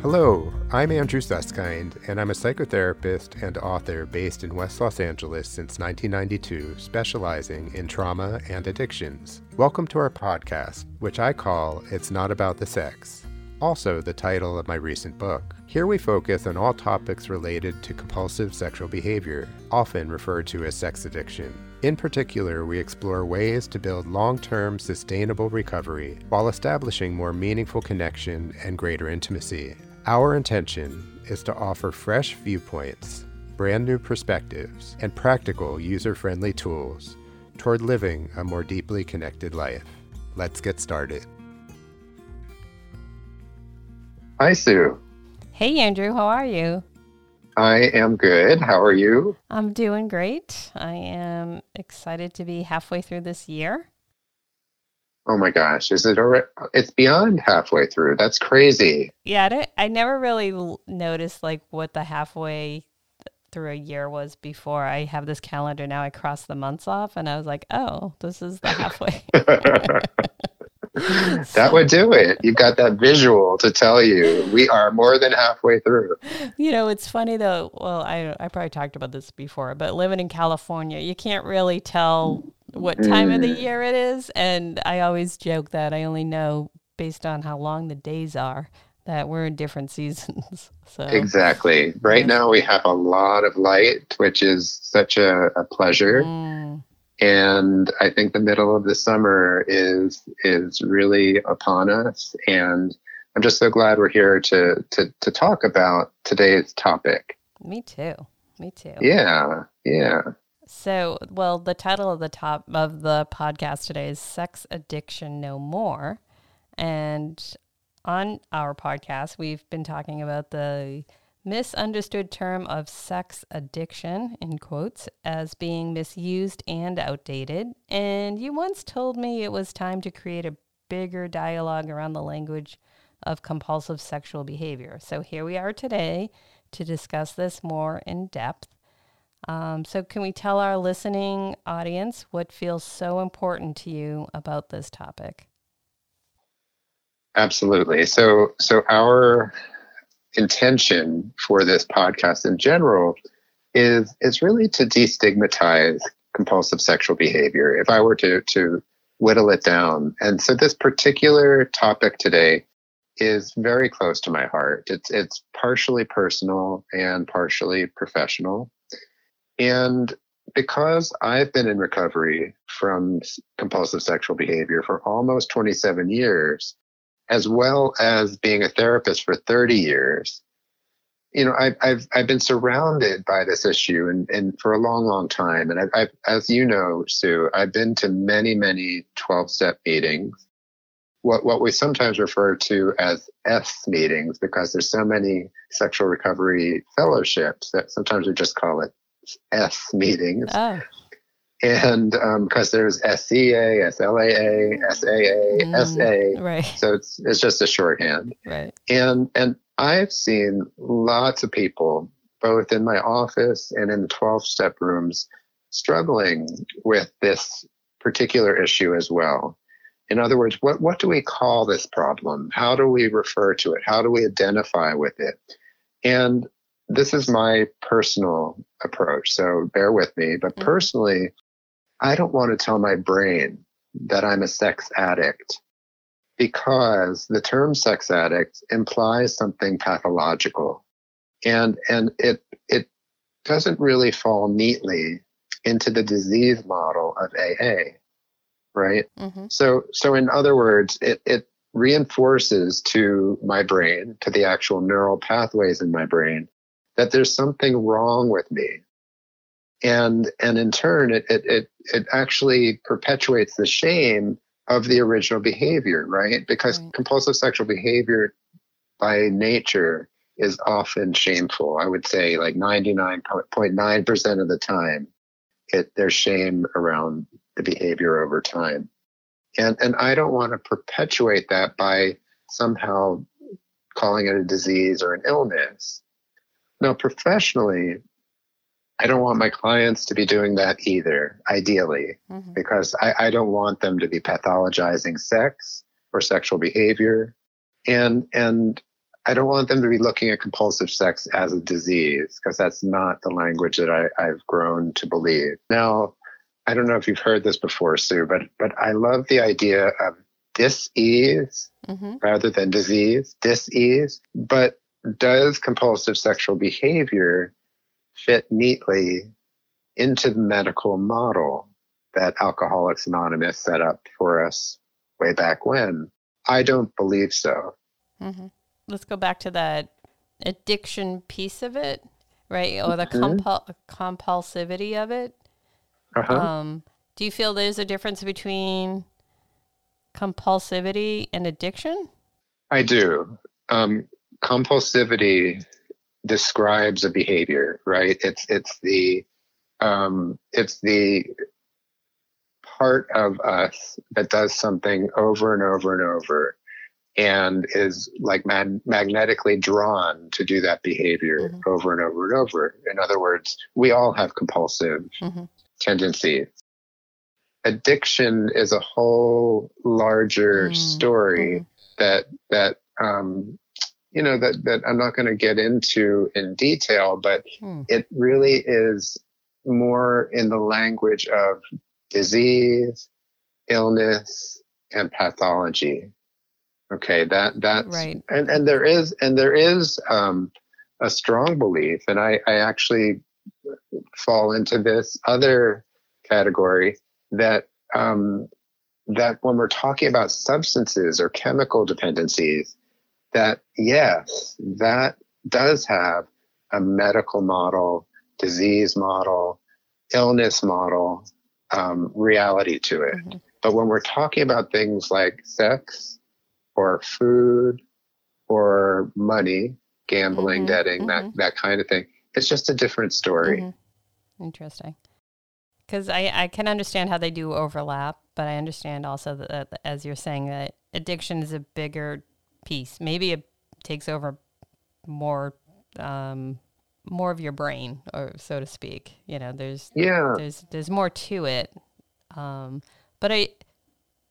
Hello, I'm Andrew Susskind, and I'm a psychotherapist and author based in West Los Angeles since 1992, specializing in trauma and addictions. Welcome to our podcast, which I call It's Not About the Sex, also the title of my recent book. Here we focus on all topics related to compulsive sexual behavior, often referred to as sex addiction. In particular, we explore ways to build long term sustainable recovery while establishing more meaningful connection and greater intimacy. Our intention is to offer fresh viewpoints, brand new perspectives, and practical user friendly tools toward living a more deeply connected life. Let's get started. Hi, Sue. Hey, Andrew, how are you? I am good. How are you? I'm doing great. I am excited to be halfway through this year. Oh my gosh, is it already? It's beyond halfway through. That's crazy. Yeah, I, I never really noticed like what the halfway through a year was before. I have this calendar now. I cross the months off, and I was like, oh, this is the halfway. that would do it. You've got that visual to tell you we are more than halfway through. You know, it's funny though. Well, I I probably talked about this before, but living in California, you can't really tell what time mm. of the mm. year it is, and I always joke that I only know based on how long the days are that we're in different seasons. so exactly. Right yeah. now we have a lot of light, which is such a, a pleasure. Mm and I think the middle of the summer is is really upon us, and I'm just so glad we're here to to to talk about today's topic. Me too. Me too. Yeah. Yeah. So, well, the title of the top of the podcast today is Sex Addiction No More. And on our podcast, we've been talking about the misunderstood term of sex addiction, in quotes, as being misused and outdated. And you once told me it was time to create a bigger dialogue around the language of compulsive sexual behavior. So here we are today to discuss this more in depth. Um, so, can we tell our listening audience what feels so important to you about this topic? Absolutely. So, so our intention for this podcast in general is is really to destigmatize compulsive sexual behavior. If I were to to whittle it down, and so this particular topic today is very close to my heart. It's it's partially personal and partially professional, and because I've been in recovery from compulsive sexual behavior for almost 27 years, as well as being a therapist for 30 years, you know, I've, I've, I've been surrounded by this issue and, and for a long, long time. And I've, I've, as you know, Sue, I've been to many, many 12 step meetings, what, what we sometimes refer to as S meetings, because there's so many sexual recovery fellowships that sometimes we just call it S meetings. Oh and because um, there's SCA, SLAA, SAA, mm, SA, right. so it's it's just a shorthand. Right. And and I've seen lots of people, both in my office and in the 12 step rooms, struggling with this particular issue as well. In other words, what what do we call this problem? How do we refer to it? How do we identify with it? And this is my personal approach, so bear with me. But mm-hmm. personally, I don't want to tell my brain that I'm a sex addict because the term sex addict implies something pathological. And and it it doesn't really fall neatly into the disease model of AA right? Mm-hmm. so so in other words it it reinforces to my brain to the actual neural pathways in my brain that there's something wrong with me and and in turn it it it, it actually perpetuates the shame of the original behavior right? Because right. compulsive sexual behavior by nature is often shameful. I would say like 99.9% of the time it there's shame around the behavior over time. And and i don't want to perpetuate that by somehow calling it a disease or an illness. Now professionally I don't want my clients to be doing that either, ideally, mm-hmm. because I, I don't want them to be pathologizing sex or sexual behavior. And, and I don't want them to be looking at compulsive sex as a disease because that's not the language that I, I've grown to believe. Now, I don't know if you've heard this before, Sue, but but I love the idea of dis-ease mm-hmm. rather than disease, dis-ease. But does compulsive sexual behavior fit neatly into the medical model that Alcoholics Anonymous set up for us way back when? I don't believe so. Mm-hmm. Let's go back to that addiction piece of it, right? Or the mm-hmm. compul- compulsivity of it. Uh-huh. Um, do you feel there's a difference between compulsivity and addiction? I do. Um, compulsivity describes a behavior, right? It's it's the um, it's the part of us that does something over and over and over and is like mag- magnetically drawn to do that behavior mm-hmm. over and over and over. In other words, we all have compulsive mm-hmm. tendencies. Addiction is a whole larger mm-hmm. story that that um, you know that that I'm not going to get into in detail, but hmm. it really is more in the language of disease, illness, and pathology. Okay, that that's right. And and there is and there is um, a strong belief, and I I actually fall into this other category that um, that when we're talking about substances or chemical dependencies, that yes, that does have a medical model, disease model, illness model, um, reality to it. Mm-hmm. But when we're talking about things like sex or food or money, gambling, mm-hmm. betting, mm-hmm. that that kind of thing, it's just a different story. Mm-hmm. Interesting. Because I, I can understand how they do overlap, but I understand also that, as you're saying, that addiction is a bigger piece. Maybe it takes over more um, more of your brain, or so to speak. You know, there's yeah, there's there's more to it. Um, but I,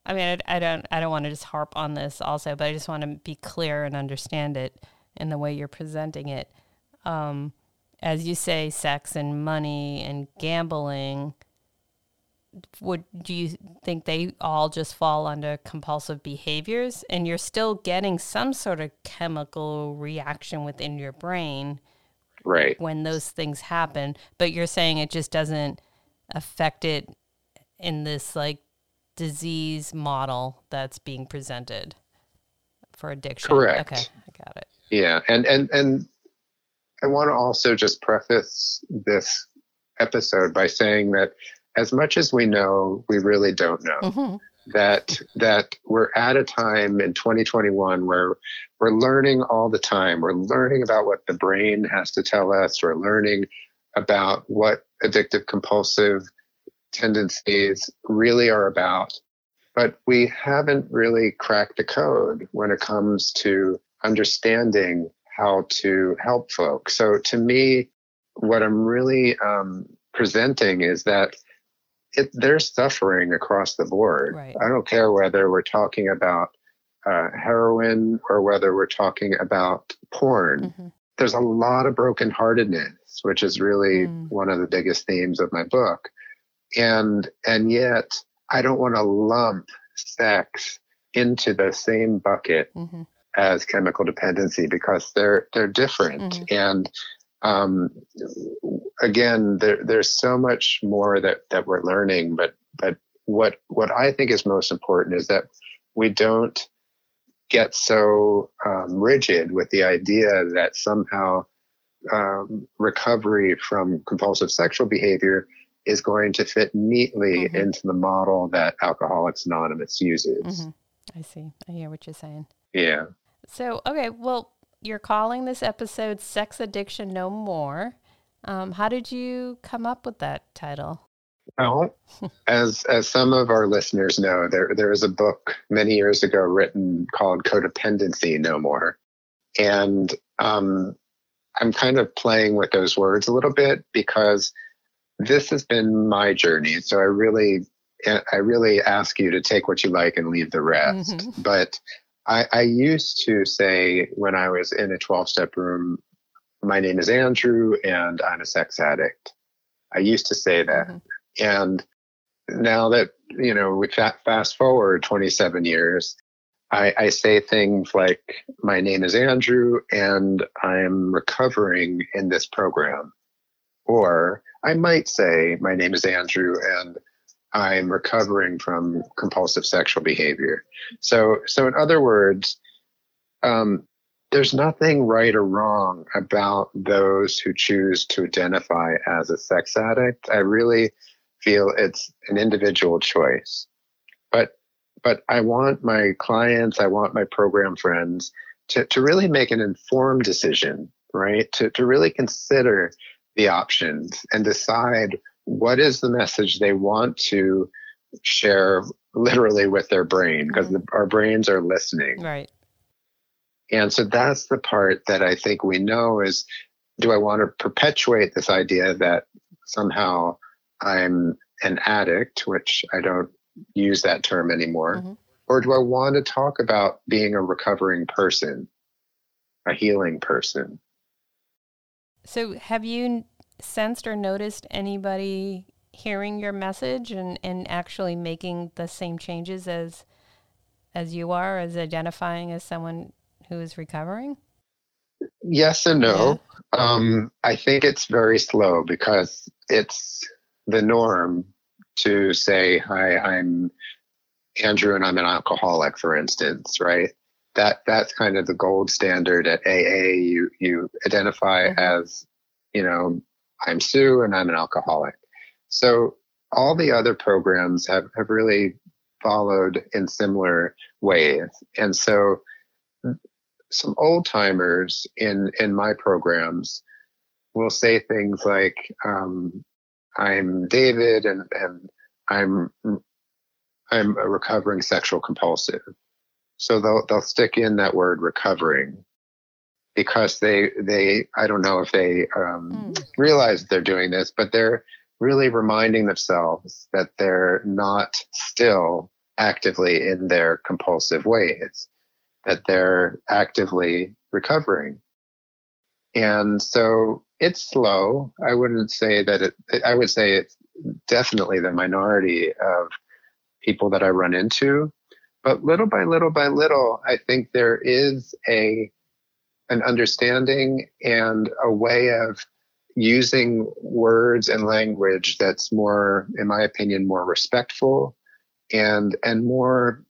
I mean, I, I don't I don't want to just harp on this also, but I just want to be clear and understand it in the way you're presenting it. Um, as you say, sex and money and gambling. Would do you think they all just fall under compulsive behaviors, and you're still getting some sort of chemical reaction within your brain? right. when those things happen but you're saying it just doesn't affect it in this like disease model that's being presented for addiction? Correct. Okay i got it. Yeah and and and i want to also just preface this episode by saying that as much as we know we really don't know mm-hmm that that we're at a time in 2021 where we're learning all the time. We're learning about what the brain has to tell us. We're learning about what addictive compulsive tendencies really are about. But we haven't really cracked the code when it comes to understanding how to help folks. So to me, what I'm really um, presenting is that it, they're suffering across the board. Right. I don't care whether we're talking about uh, heroin or whether we're talking about porn. Mm-hmm. There's a lot of brokenheartedness, which is really mm. one of the biggest themes of my book. And and yet I don't want to lump sex into the same bucket mm-hmm. as chemical dependency because they're they're different. Mm-hmm. And um, again, there, there's so much more that, that we're learning, but, but what, what I think is most important is that we don't get so um, rigid with the idea that somehow um, recovery from compulsive sexual behavior is going to fit neatly mm-hmm. into the model that Alcoholics Anonymous uses. Mm-hmm. I see. I hear what you're saying. Yeah. So, okay, well, you're calling this episode Sex Addiction No More. Um, how did you come up with that title? Well, as as some of our listeners know, there there was a book many years ago written called Codependency No More, and um, I'm kind of playing with those words a little bit because this has been my journey. So I really I really ask you to take what you like and leave the rest. Mm-hmm. But I, I used to say when I was in a 12 step room, my name is Andrew and I'm a sex addict. I used to say that. Mm-hmm. And now that, you know, we fast forward 27 years, I, I, say things like, my name is Andrew and I'm recovering in this program. Or I might say, my name is Andrew and I'm recovering from compulsive sexual behavior. So, so in other words, um, there's nothing right or wrong about those who choose to identify as a sex addict. I really feel it's an individual choice. But but I want my clients, I want my program friends to, to really make an informed decision, right? To to really consider the options and decide what is the message they want to share literally with their brain because mm-hmm. our brains are listening. Right. And so that's the part that I think we know is do I want to perpetuate this idea that somehow I'm an addict, which I don't use that term anymore? Mm-hmm. Or do I want to talk about being a recovering person, a healing person? So, have you sensed or noticed anybody hearing your message and, and actually making the same changes as as you are, as identifying as someone who is recovering? Yes and no. Yeah. Um, I think it's very slow because it's the norm to say, "Hi, I'm Andrew, and I'm an alcoholic," for instance, right? That that's kind of the gold standard at AA. You you identify mm-hmm. as, you know, I'm Sue, and I'm an alcoholic. So all the other programs have have really followed in similar ways, and so some old timers in in my programs will say things like um, i'm david and and i'm i'm a recovering sexual compulsive. So they'll they'll stick in that word recovering because they they i don't know if they um, mm. realize they're doing this but they're really reminding themselves that they're not still actively in their compulsive ways that they're actively recovering. And so it's slow. I wouldn't say that it, I would say it's definitely the minority of people that I run into. But little by little by little, I think there is a, an understanding and a way of using words and language that's more, in my opinion, more respectful and, and more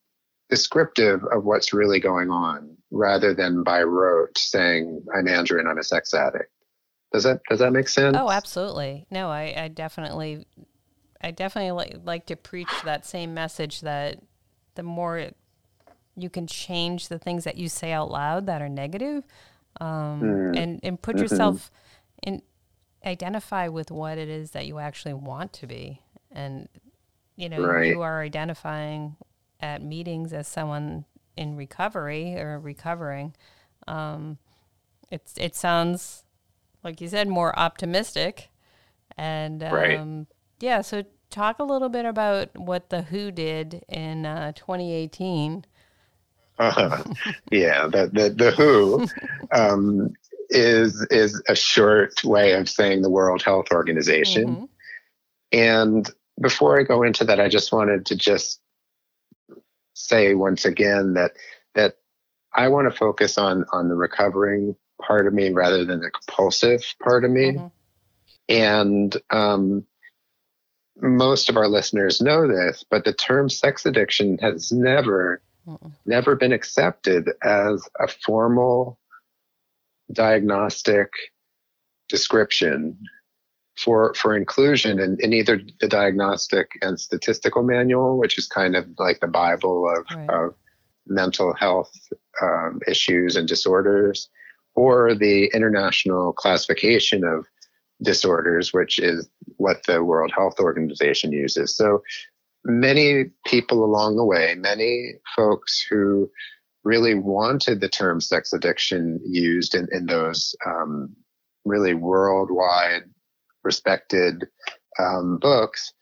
descriptive of what's really going on rather than by rote saying I'm Andrew and I'm a sex addict. Does that does that make sense? Oh, absolutely. No, I, I definitely I definitely like, like to preach that same message that the more you can change the things that you say out loud that are negative, um, mm. and and put mm-hmm. yourself in identify with what it is that you actually want to be and you know right. you are identifying at meetings as someone in recovery or recovering, um, it's it sounds like you said more optimistic, and um, right. yeah. So talk a little bit about what the Who did in uh, 2018. Uh, yeah, the the, the Who um, is is a short way of saying the World Health Organization. Mm-hmm. And before I go into that, I just wanted to just say once again that that I want to focus on on the recovering part of me rather than the compulsive part of me. Mm-hmm. And um, most of our listeners know this, but the term sex addiction has never, Mm-mm. never been accepted as a formal diagnostic description for for inclusion in, in either the diagnostic and statistical manual, which is kind of like the Bible of, right. of mental health um, issues and disorders, or the international classification of disorders, which is what the World Health Organization uses. So many people along the way, many folks who really wanted the term sex addiction used in, in those um, really worldwide respected um, books,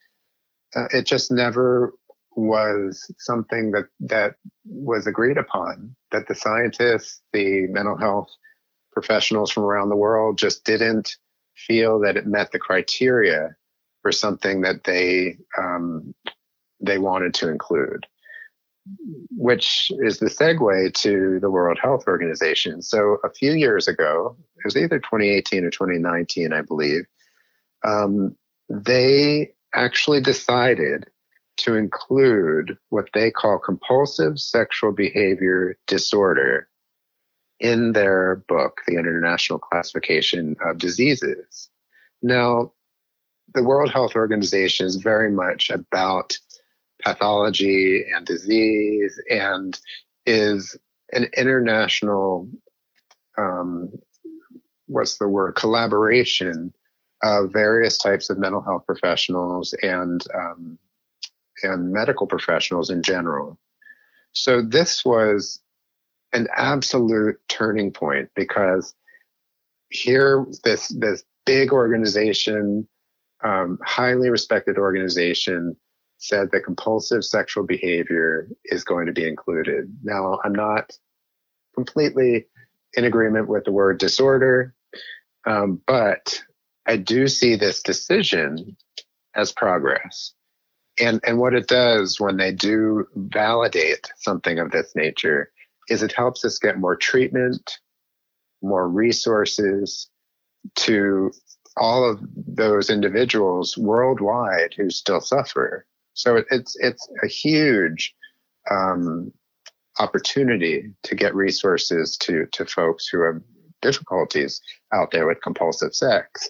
uh, it just never was something that that was agreed upon that the scientists, the mental health professionals from around the world just didn't feel that it met the criteria for something that they um, they wanted to include, which is the segue to the World Health Organization. So a few years ago, it was either 2018 or 2019, I believe, um, they actually decided to include what they call compulsive sexual behavior disorder in their book, The International Classification of Diseases. Now, the World Health Organization is very much about pathology and disease and is an international, um, what's the word, collaboration of various types of mental health professionals and um, and medical professionals in general. So this was an absolute turning point because here this this big organization, um, highly respected organization, said that compulsive sexual behavior is going to be included. Now, I'm not completely in agreement with the word disorder, um, but I do see this decision as progress. And, and what it does when they do validate something of this nature is it helps us get more treatment, more resources to all of those individuals worldwide who still suffer. So it's it's a huge um, opportunity to get resources to to folks who have difficulties out there with compulsive sex.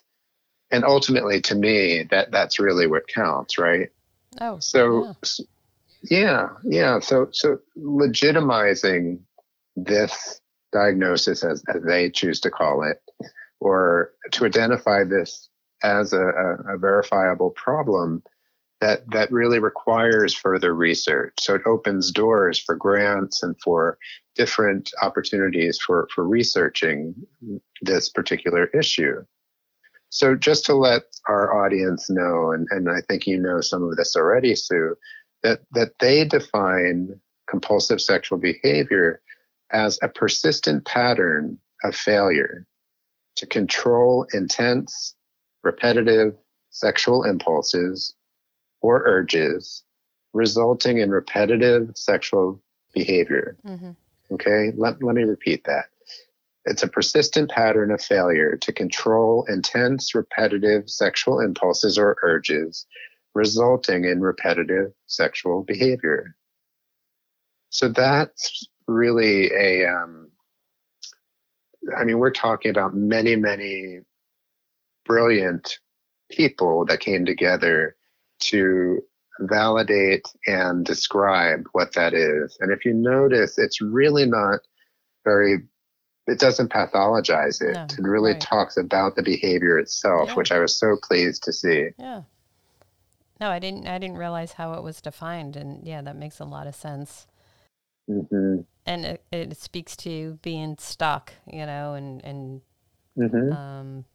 And ultimately, to me, that that's really what counts, right? Oh, so yeah. Yeah, yeah. So so legitimizing this diagnosis as, as they choose to call it, or to identify this as a, a, a verifiable problem that that really requires further research. So it opens doors for grants and for different opportunities for, for researching this particular issue. So just to let our audience know, and, and I think you know some of this already, Sue, that, that they define compulsive sexual behavior as a persistent pattern of failure to control intense, repetitive sexual impulses or urges, resulting in repetitive sexual behavior. Mm-hmm. Okay, let, let me repeat that. It's a persistent pattern of failure to control intense, repetitive sexual impulses or urges, resulting in repetitive sexual behavior. So that's really a, um, I mean, we're talking about many, many brilliant people that came together to validate and describe what that is. And if you notice, it's really not very it doesn't pathologize it. No, it really right. talks about the behavior itself, yeah. which I was so pleased to see. Yeah. No, I didn't. I didn't realize how it was defined, and yeah, that makes a lot of sense. Mm-hmm. And it, it, speaks to being stuck, you know, and and mm-hmm. um,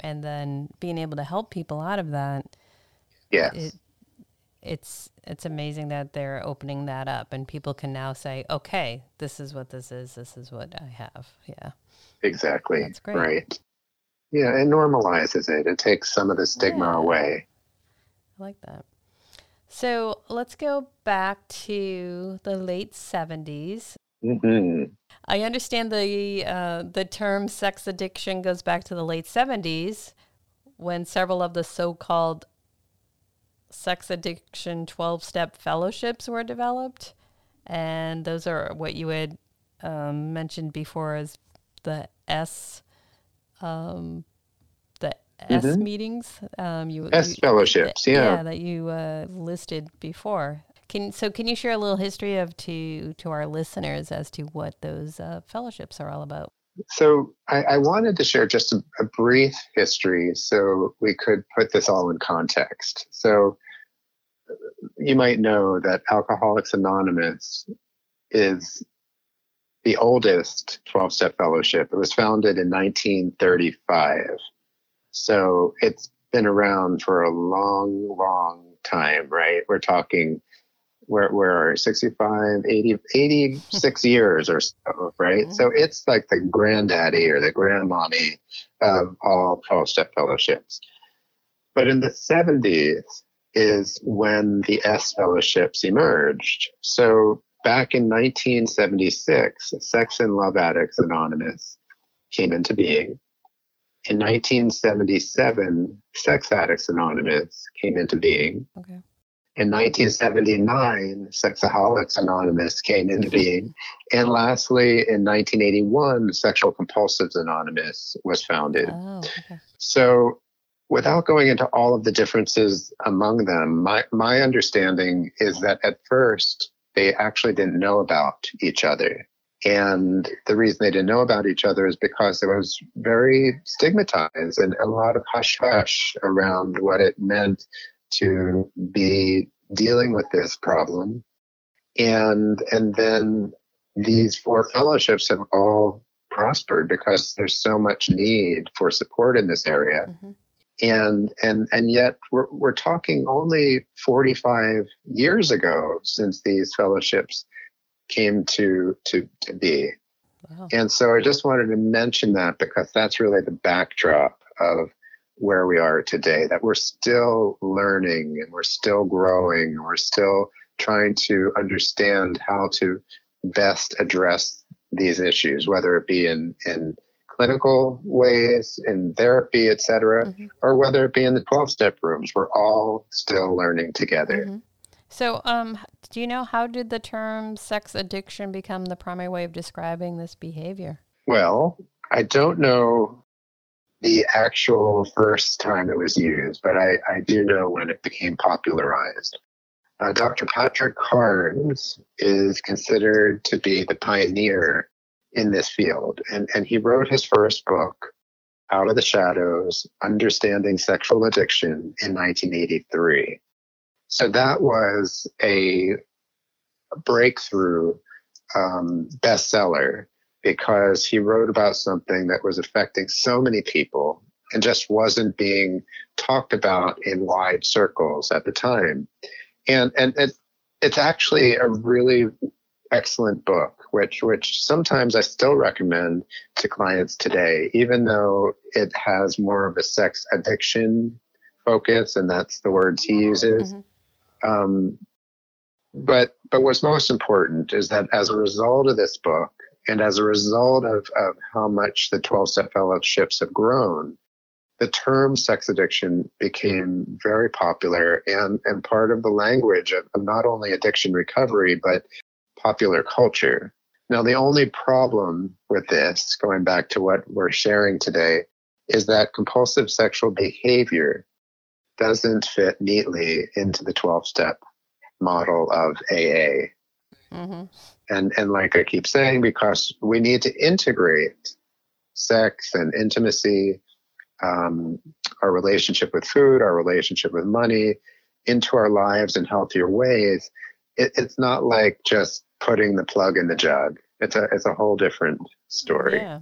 and then being able to help people out of that. Yeah. It, it's it's amazing that they're opening that up and people can now say, okay, this is what this is. This is what I have. Yeah. Exactly. That's great. Right. Yeah, it normalizes it. It takes some of the stigma yeah. away. I like that. So let's go back to the late 70s. Mm-hmm. I understand the uh, the term sex addiction goes back to the late 70s when several of the so-called sex addiction 12 step fellowships were developed. And those are what you had um, mentioned before as the S, um, the S mm-hmm. meetings. Um, you, S you, fellowships, yeah. Yeah, that you uh, listed before. Can, so can you share a little history of to to our listeners as to what those uh, fellowships are all about? So I, I wanted to share just a, a, brief history so we could put this all in context. So you might know that Alcoholics Anonymous is the oldest 12 step fellowship. It was founded in 1935. So it's been around for a long, long time, right? We're talking where, where 65, 80, 86 years or so, right? Mm-hmm. So it's like the granddaddy or the grandmommy of all 12 step fellowships. But in the 70s is when the S fellowships emerged. So back in 1976, Sex and Love Addicts Anonymous came into being. In 1977, Sex Addicts Anonymous came into being. Okay. In 1979, Sexaholics Anonymous came into being. And lastly, in 1981, Sexual Compulsives Anonymous was founded. Oh, okay. So, without going into all of the differences among them, my, my understanding is that at first, they actually didn't know about each other. And the reason they didn't know about each other is because it was very stigmatized and a lot of hush hush around what it meant to be dealing with this problem. And, and then these four fellowships have all prospered because there's so much need for support in this area. Mm-hmm. And, and, and yet we're, we're talking only 45 years ago since these fellowships came to, to, to be. Wow. And so I just wanted to mention that because that's really the backdrop of where we are today, that we're still learning and we're still growing and we're still trying to understand how to best address these issues, whether it be in, in clinical ways, in therapy, et cetera, mm-hmm. or whether it be in the 12 step rooms. We're all still learning together. Mm-hmm. So, um, do you know how did the term sex addiction become the primary way of describing this behavior? Well, I don't know the actual first time it was used, but I, I do know when it became popularized. Uh, Dr. Patrick Carnes is considered to be the pioneer in this field, and, and he wrote his first book, Out of the Shadows Understanding Sexual Addiction, in 1983. So that was a breakthrough um, bestseller because he wrote about something that was affecting so many people and just wasn't being talked about in wide circles at the time. And and it, it's actually a really excellent book, which which sometimes I still recommend to clients today, even though it has more of a sex addiction focus, and that's the words he uses. Mm-hmm. Um, but but what's most important is that as a result of this book, and as a result of, of how much the 12 step fellowships have grown, the term sex addiction became very popular and, and part of the language of, of not only addiction recovery, but popular culture. Now, the only problem with this, going back to what we're sharing today, is that compulsive sexual behavior doesn't fit neatly into the 12 step model of AA. Mm-hmm. And, and like I keep saying, because we need to integrate sex and intimacy, um, our relationship with food, our relationship with money into our lives in healthier ways. It, it's not like just putting the plug in the jug. It's a, it's a whole different story. Yeah.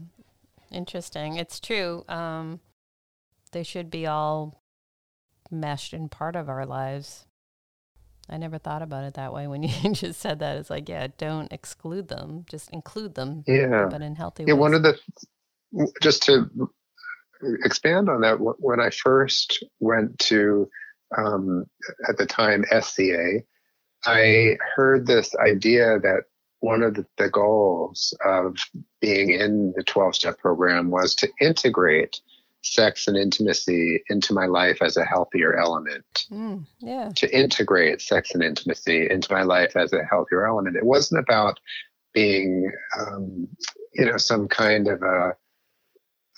Interesting. It's true. Um, they should be all meshed in part of our lives. I never thought about it that way when you just said that. It's like, yeah, don't exclude them, just include them. Yeah. But in healthy yeah, ways. one of the, just to expand on that, when I first went to, um, at the time, SCA, I heard this idea that one of the, the goals of being in the 12 step program was to integrate sex and intimacy into my life as a healthier element. Mm, yeah. To integrate sex and intimacy into my life as a healthier element. It wasn't about being, um, you know, some kind of a,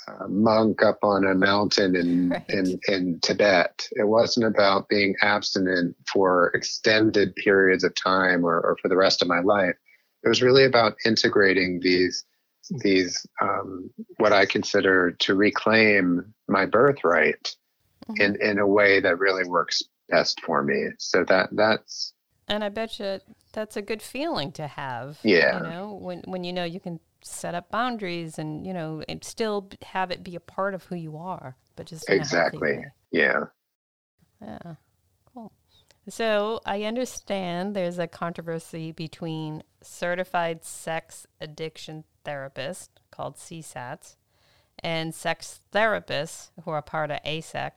a, monk up on a mountain in, right. in, in Tibet. It wasn't about being abstinent for extended periods of time or, or for the rest of my life. It was really about integrating these these um, what I consider to reclaim my birthright mm-hmm. in in a way that really works best for me. So that that's and I bet you that's a good feeling to have. Yeah, you know when when you know you can set up boundaries and you know and still have it be a part of who you are, but just exactly. Yeah. Yeah. Cool. So I understand there's a controversy between certified sex addiction therapists called CSATs and sex therapists who are part of AASECT,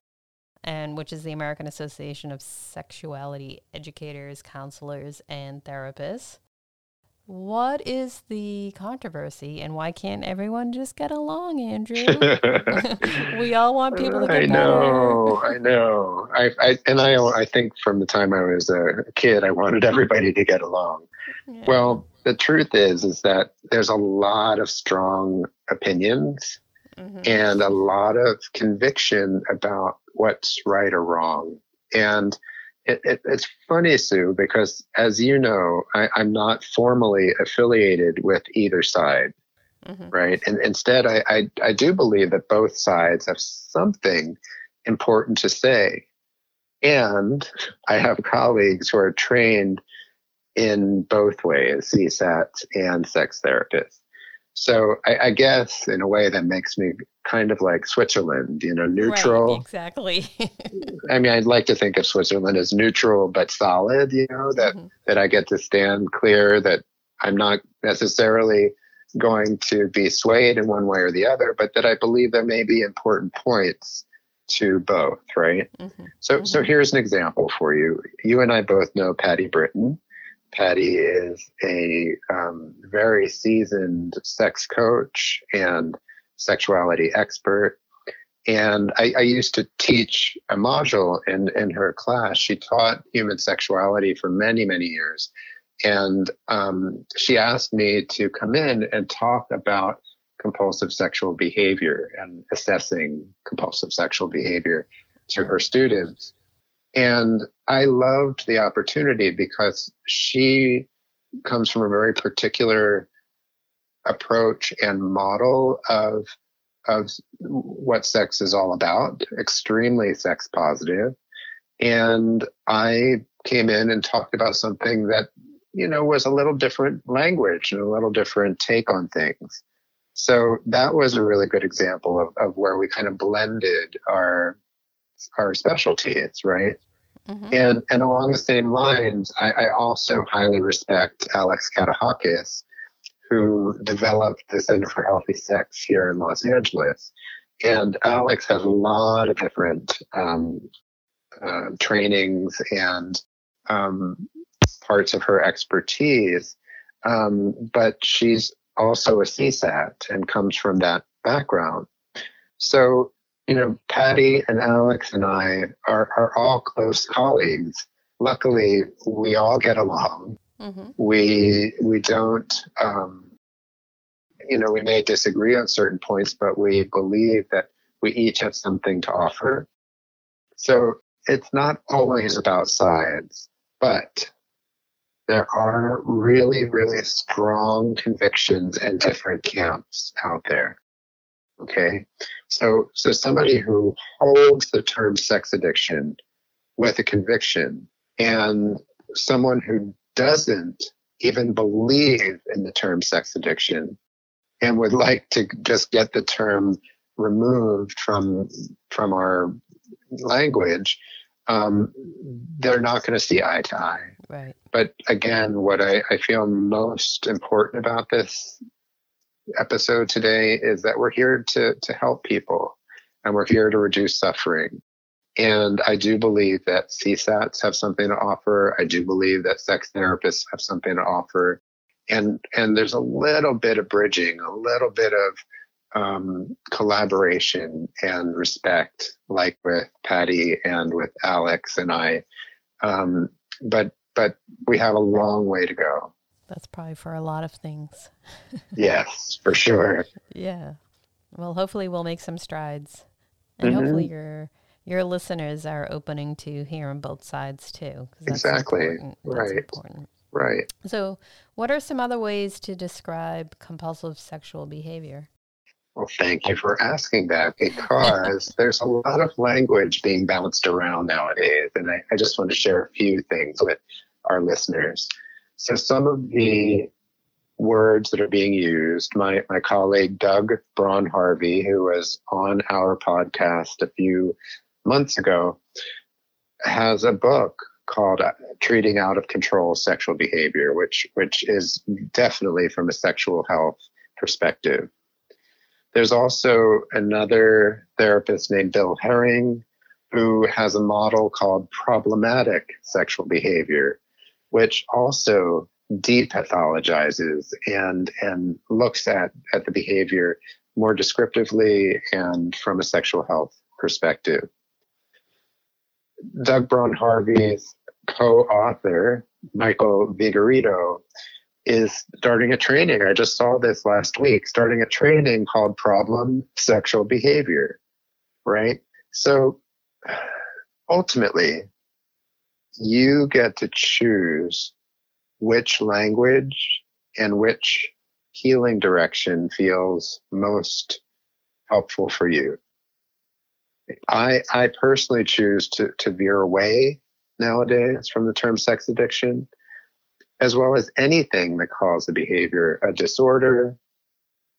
and which is the American Association of Sexuality Educators, Counselors, and Therapists. What is the controversy, and why can't everyone just get along, Andrew? we all want people to get along. I know, better. I know. I, I and I, I think from the time I was a kid, I wanted everybody to get along. Yeah. Well, the truth is, is that there's a lot of strong opinions mm-hmm. and a lot of conviction about what's right or wrong, and it, it, it's funny, Sue, because as you know, I, am not formally affiliated with either side, mm-hmm. right? And instead, I, I, I do believe that both sides have something important to say. And I have colleagues who are trained in both ways, CSATs and sex therapists. So I, I, guess in a way that makes me kind of like Switzerland, you know, neutral. Right, exactly. I mean, I'd like to think of Switzerland as neutral but solid, you know, that mm-hmm. that I get to stand clear, that I'm not necessarily going to be swayed in one way or the other, but that I believe there may be important points to both, right? Mm-hmm. So mm-hmm. so here's an example for you. You and I both know Patty Britton. Patty is a um, very seasoned sex coach and sexuality expert. And I, I, used to teach a module in, in her class. She taught human sexuality for many, many years. And um, she asked me to come in and talk about compulsive sexual behavior and assessing compulsive sexual behavior to her students. And I loved the opportunity because she comes from a very particular approach and model of of what sex is all about, extremely sex positive. And I came in and talked about something that, you know, was a little different language and a little different take on things. So that was a really good example of, of where we kind of blended our our specialty specialties, right? Mm-hmm. And and along the same lines, I, I also highly respect Alex Katehakis, who developed the Center for Healthy Sex here in Los Angeles. And Alex has a lot of different um, uh, trainings and um, parts of her expertise, um, but she's also a CSAT and comes from that background. So you know, Patty and Alex and I are, are all close colleagues. Luckily, we all get along. Mm-hmm. We we don't, um, you know, we may disagree on certain points, but we believe that we each have something to offer. So it's not always about science, but there are really, really strong convictions and different camps out there. Okay. So, so somebody who holds the term sex addiction with a conviction and someone who doesn't even believe in the term sex addiction and would like to just get the term removed from from our language um, they're not going to see eye to eye right but again what I, I feel most important about this episode today is that we're here to to help people and we're here to reduce suffering. And I do believe that CSATs have something to offer. I do believe that sex therapists have something to offer. And and there's a little bit of bridging, a little bit of um, collaboration and respect, like with Patty and with Alex and I. Um, but but we have a long way to go. That's probably for a lot of things. yes, for sure. Yeah. Well, hopefully we'll make some strides. And mm-hmm. hopefully your your listeners are opening to hearing both sides too. exactly. Important. Right. important. Right. So, what are some other ways to describe compulsive sexual behavior? Well, thank you for asking that because there's a lot of language being bounced around nowadays. And I, I just want to share a few things with our listeners. So some of the words that are being used, my, my colleague Doug Braun Harvey, who was on our podcast a few months ago, has a book called uh, treating out of control sexual behavior, which which is definitely from a sexual health perspective. There's also another therapist named Bill Herring who has a model called problematic sexual behavior, which also depathologizes and and looks at at the behavior more descriptively and from a sexual health perspective. Doug Braun Harvey's co-author, Michael Vigorito, is starting a training. I just saw this last week, starting a training called Problem Sexual Behavior, right? So ultimately, you get to choose which language and which healing direction feels most helpful for you. I I personally choose to to veer away nowadays from the term sex addiction, as well as anything that calls the behavior a disorder,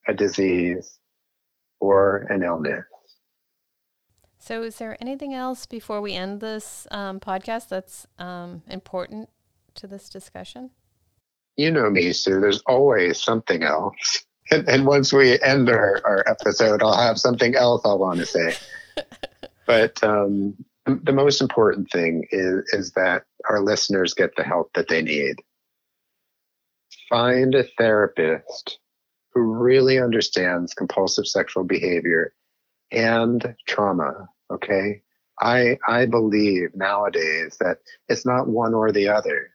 a disease, or an illness. So, is there anything else before we end this um, podcast that's um, important to this discussion? You know me, Sue. There's always something else. And, and once we end our, our episode, I'll have something else I want to say. but um, the most important thing is, is that our listeners get the help that they need. Find a therapist who really understands compulsive sexual behavior and trauma. Okay. I, I believe nowadays that it's not one or the other.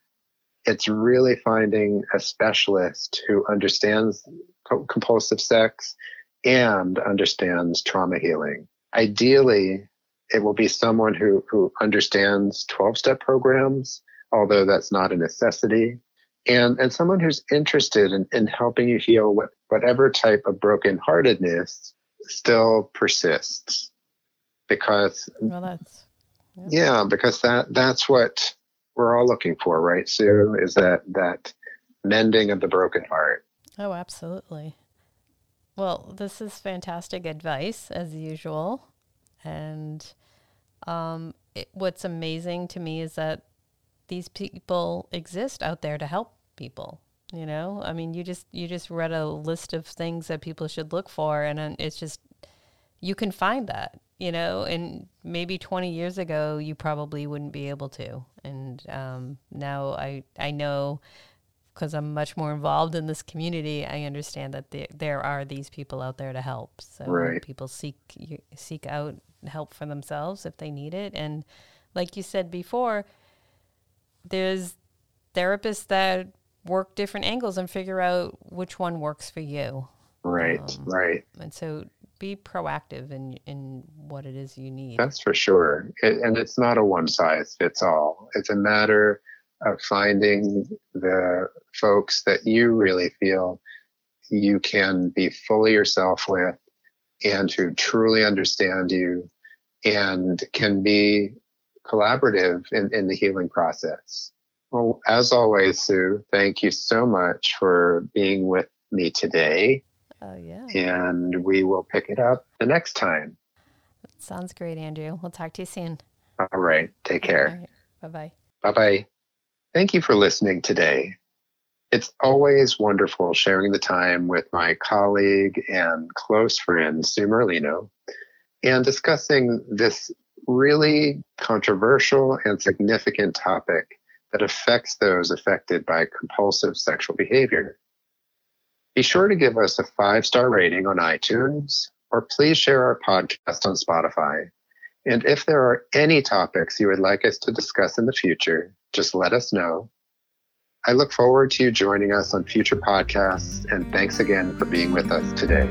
It's really finding a specialist who understands co- compulsive sex and understands trauma healing. Ideally, it will be someone who, who understands 12 step programs, although that's not a necessity. And, and someone who's interested in, in helping you heal what, whatever type of brokenheartedness still persists. Because, well, that's, yeah. yeah, because that, that's what we're all looking for, right, Sue? Is that, that mending of the broken heart. Oh, absolutely. Well, this is fantastic advice as usual. And um, it, what's amazing to me is that these people exist out there to help people. You know, I mean, you just you just read a list of things that people should look for, and it's just you can find that. You know, and maybe 20 years ago you probably wouldn't be able to, and um, now I I know because I'm much more involved in this community, I understand that there, there are these people out there to help. So right. people seek seek out help for themselves if they need it. And like you said before, there's therapists that work different angles and figure out which one works for you. Right, um, right. And so be proactive in in what it is you need. That's for sure. It, and it's not a one size fits all. It's a matter of finding the folks that you really feel you can be fully yourself with and who truly understand you and can be collaborative in, in the healing process. Well, as always, Sue, thank you so much for being with me today. Oh, yeah. And we will pick it up the next time. Sounds great, Andrew. We'll talk to you soon. All right. Take care. Right. Bye bye. Bye bye. Thank you for listening today. It's always wonderful sharing the time with my colleague and close friend, Sue Merlino, and discussing this really controversial and significant topic that affects those affected by compulsive sexual behavior. Be sure to give us a five star rating on iTunes, or please share our podcast on Spotify. And if there are any topics you would like us to discuss in the future, just let us know. I look forward to you joining us on future podcasts, and thanks again for being with us today.